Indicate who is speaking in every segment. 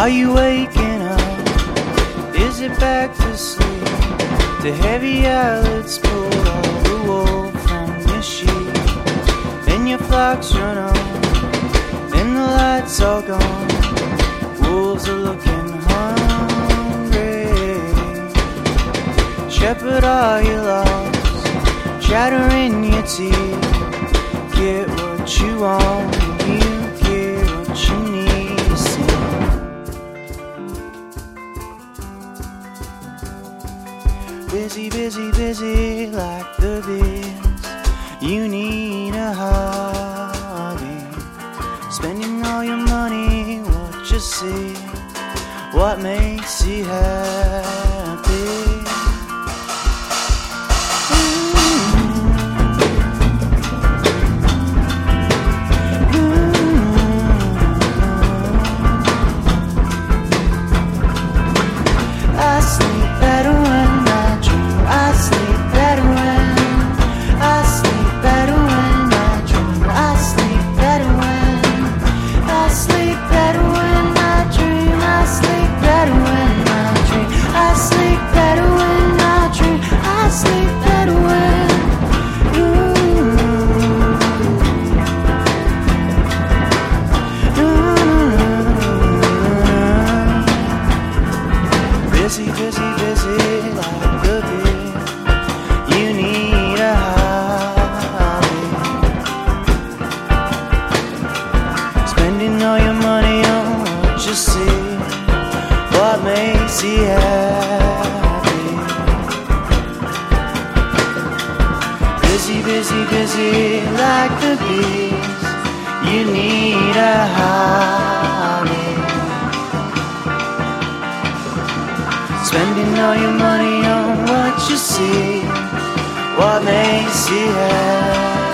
Speaker 1: Are you waking up? Is it back to sleep? The heavy eyelids pull all the wool from your sheet. Then your flocks run on, and the lights all gone. Wolves are looking hungry. Shepherd, are you lost? Chatter in your teeth. Get what you want, Busy, busy, busy like the bees. You need a hobby. Spending all your money, what you see, what makes you happy. Need a. Spending all your money on what you see, what makes you happy.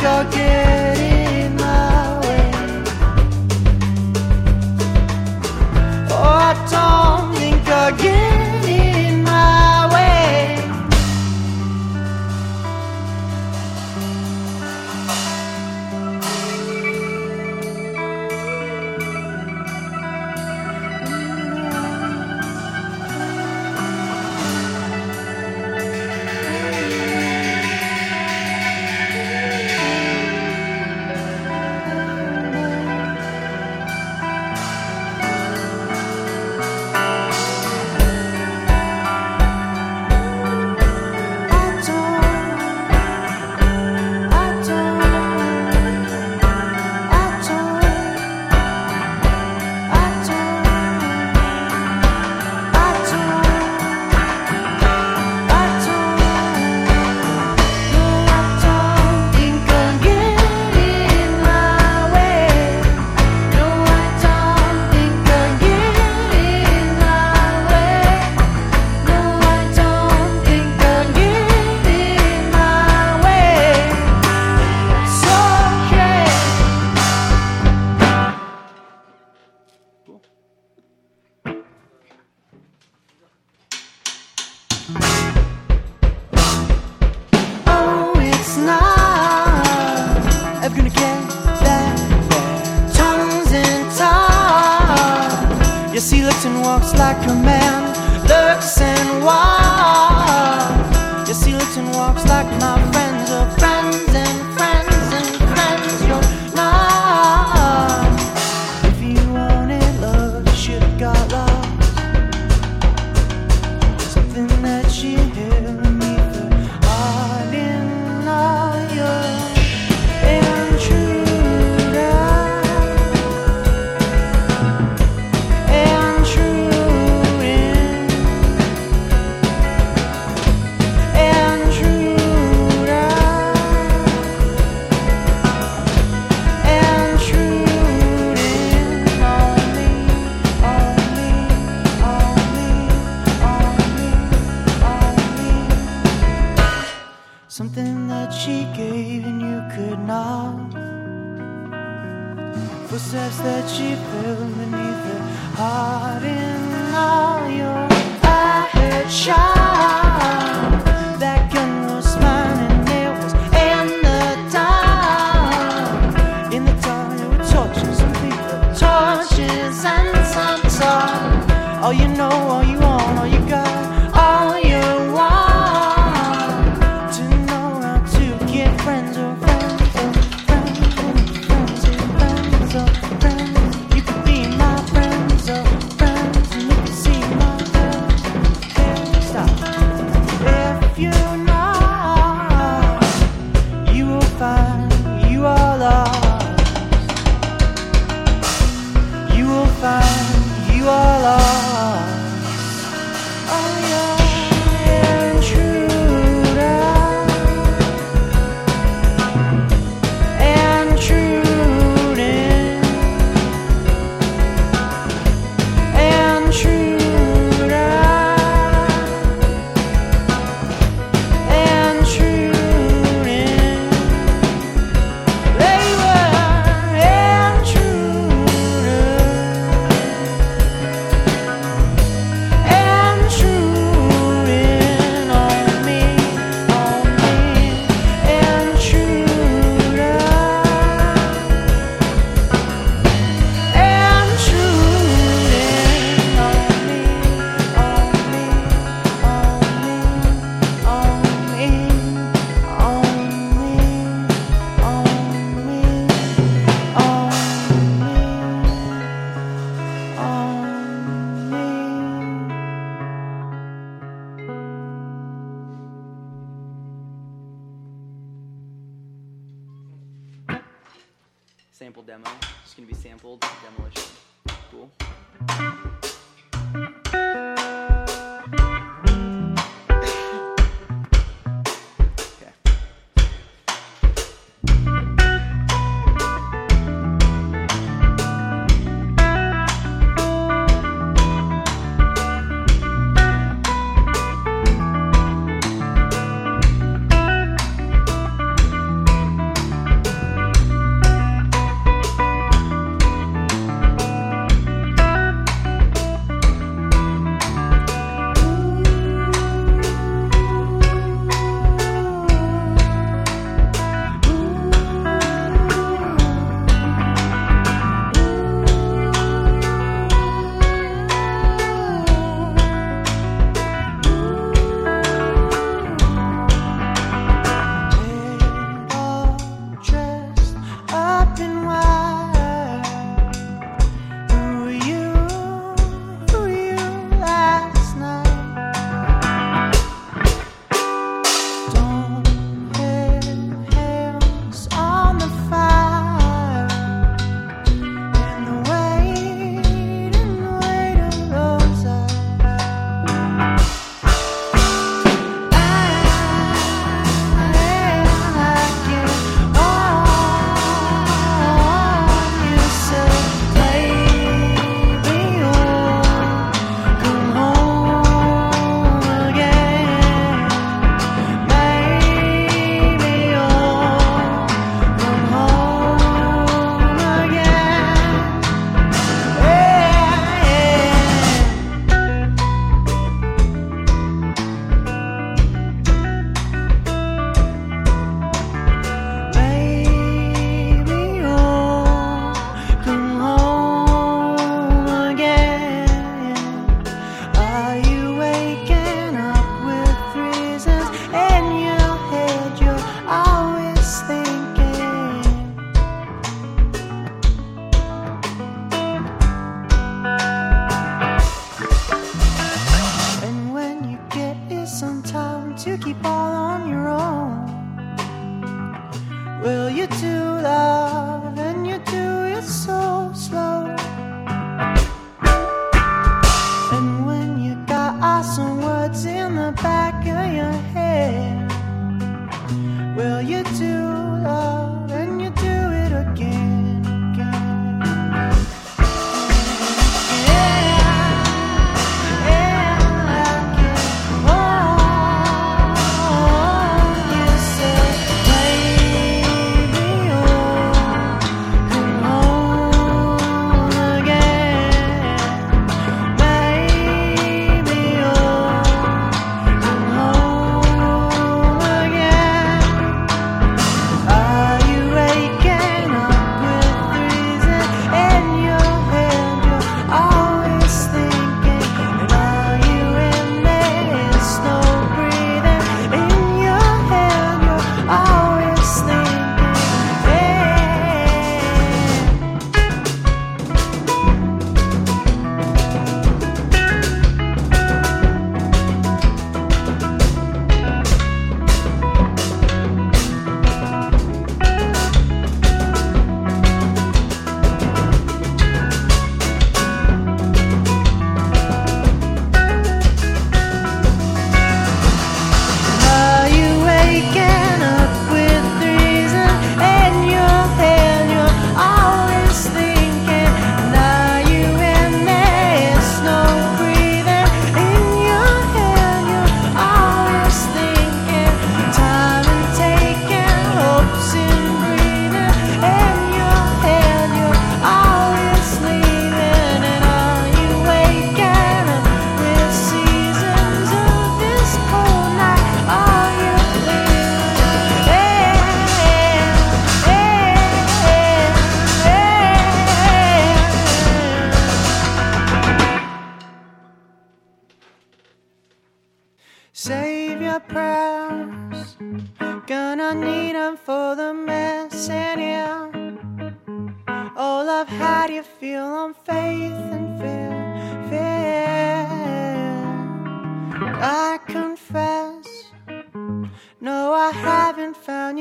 Speaker 1: Don't think gonna be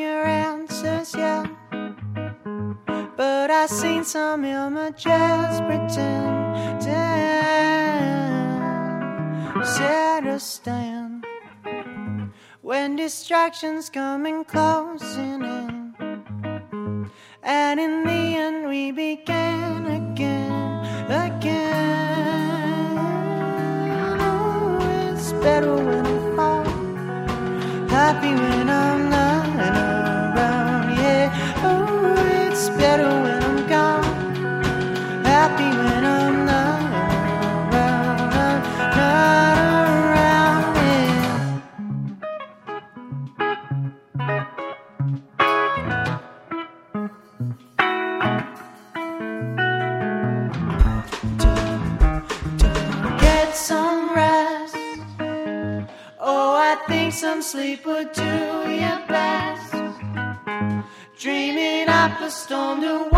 Speaker 1: your answers yet. But I've seen some humor just pretending. Settle stand when distractions coming closing in. And in the end, we began again, again. Oh, it's better when I fall, happy when I'm not. better when like a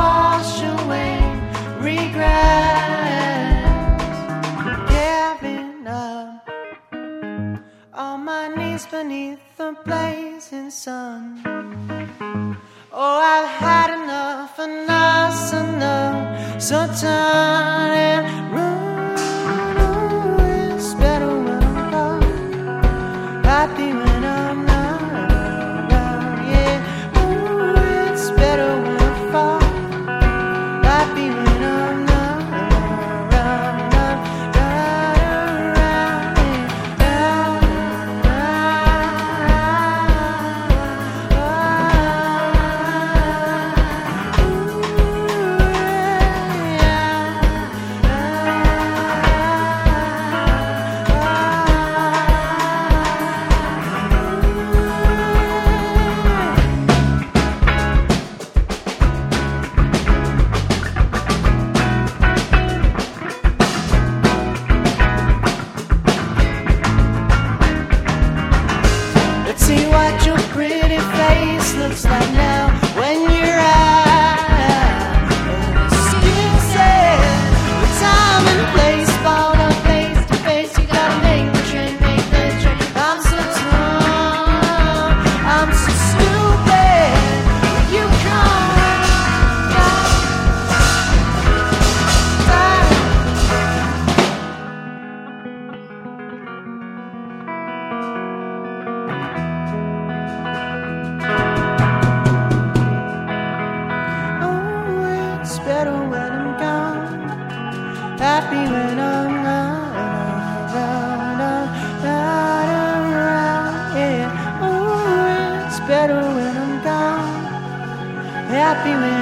Speaker 1: Oh,